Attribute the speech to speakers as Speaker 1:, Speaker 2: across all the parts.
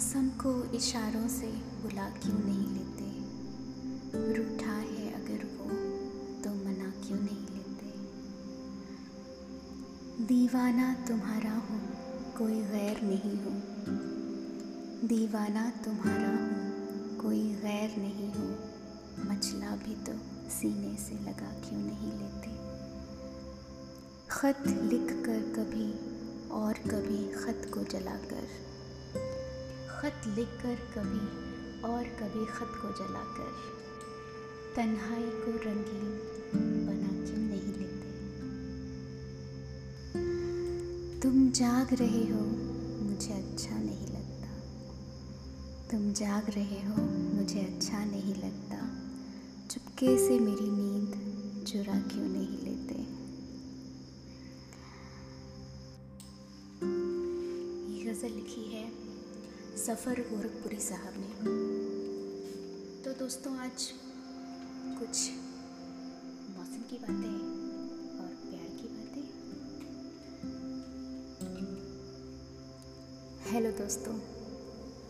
Speaker 1: मुझको इशारों से बुला क्यों नहीं लेते? रूठा है अगर वो तो मना क्यों नहीं लेते? दीवाना तुम्हारा हूँ, कोई गैर नहीं हूँ। दीवाना तुम्हारा हूँ, कोई गैर नहीं हूँ। मछला भी तो सीने से लगा क्यों नहीं लेते? खत लिख कर कभी और कभी खत को जलाकर। खत लिखकर कभी और कभी खत को जलाकर तन्हाई को रंगीन बना क्यों नहीं लेते। तुम जाग रहे हो, मुझे अच्छा नहीं लगता। तुम जाग रहे हो, मुझे अच्छा नहीं लगता। चुपके से मेरी नींद चुरा क्यों नहीं लेते? गज़ल लिखी है। सफ़र गोरखपुरी साहब ने। तो दोस्तों, आज कुछ मौसम की बातें और प्यार की बातें। हेलो दोस्तों,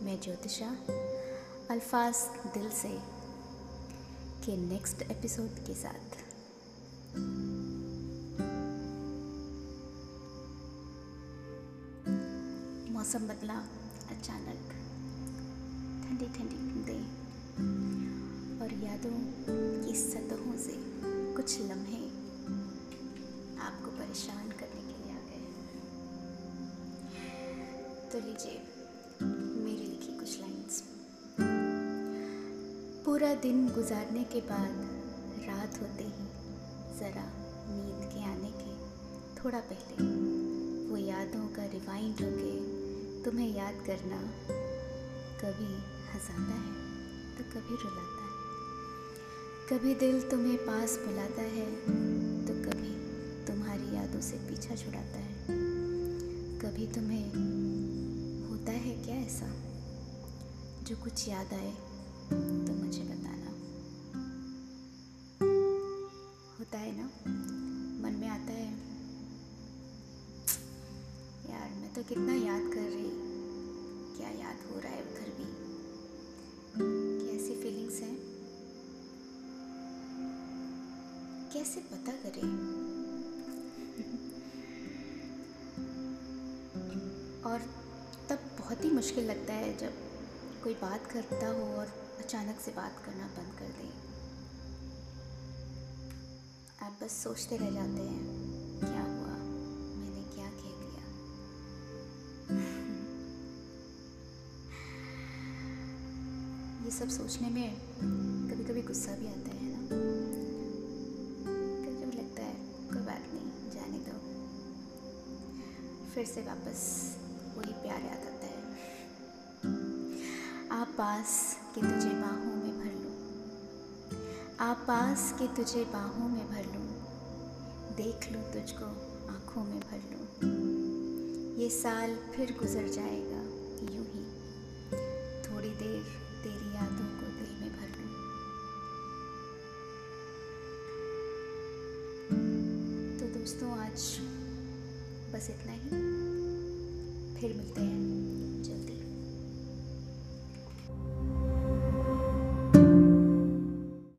Speaker 1: मैं ज्योतिषा। अल्फाज दिल से के नेक्स्ट एपिसोड के साथ। मौसम बदला। अचानक ठंडी ठंडी बूंदें और यादों की सतहों से कुछ लम्हे आपको परेशान करने के लिए आ गए तो लीजिए मेरी लिखी कुछ लाइंस पूरा दिन गुजारने के बाद रात होते ही ज़रा नींद के आने के थोड़ा पहले वो यादों का रिवाइंड होके तुम्हें याद करना कभी हंसाता है तो कभी रुलाता है। कभी दिल तुम्हें पास बुलाता है तो कभी तुम्हारी यादों से पीछा छुड़ाता है। कभी तुम्हें होता है क्या ऐसा, जो कुछ याद आए तो मुझे बताना? होता है ना? मन में आता है, यार, मैं तो कितना याद कर रही क्या याद हो रहा है उधर भी? कैसी फीलिंग्स हैं? कैसे पता करें? और तब बहुत ही मुश्किल लगता है जब कोई बात करता हो और अचानक से बात करना बंद कर दे। आप बस सोचते रह जाते हैं। ये सब सोचने में कभी कभी गुस्सा भी आता है ना। कभी कभी लगता है, कोई बात नहीं, जाने दो। फिर से वापस वही प्यार याद आता है। आप पास के तुझे बाहों में भर लूँ। आप पास के तुझे बाहों में भर लूँ। देख लूँ तुझको आँखों में भर लूँ। ये साल फिर गुजर जाएगा। दोस्तों आज बस इतना ही। फिर मिलते हैं।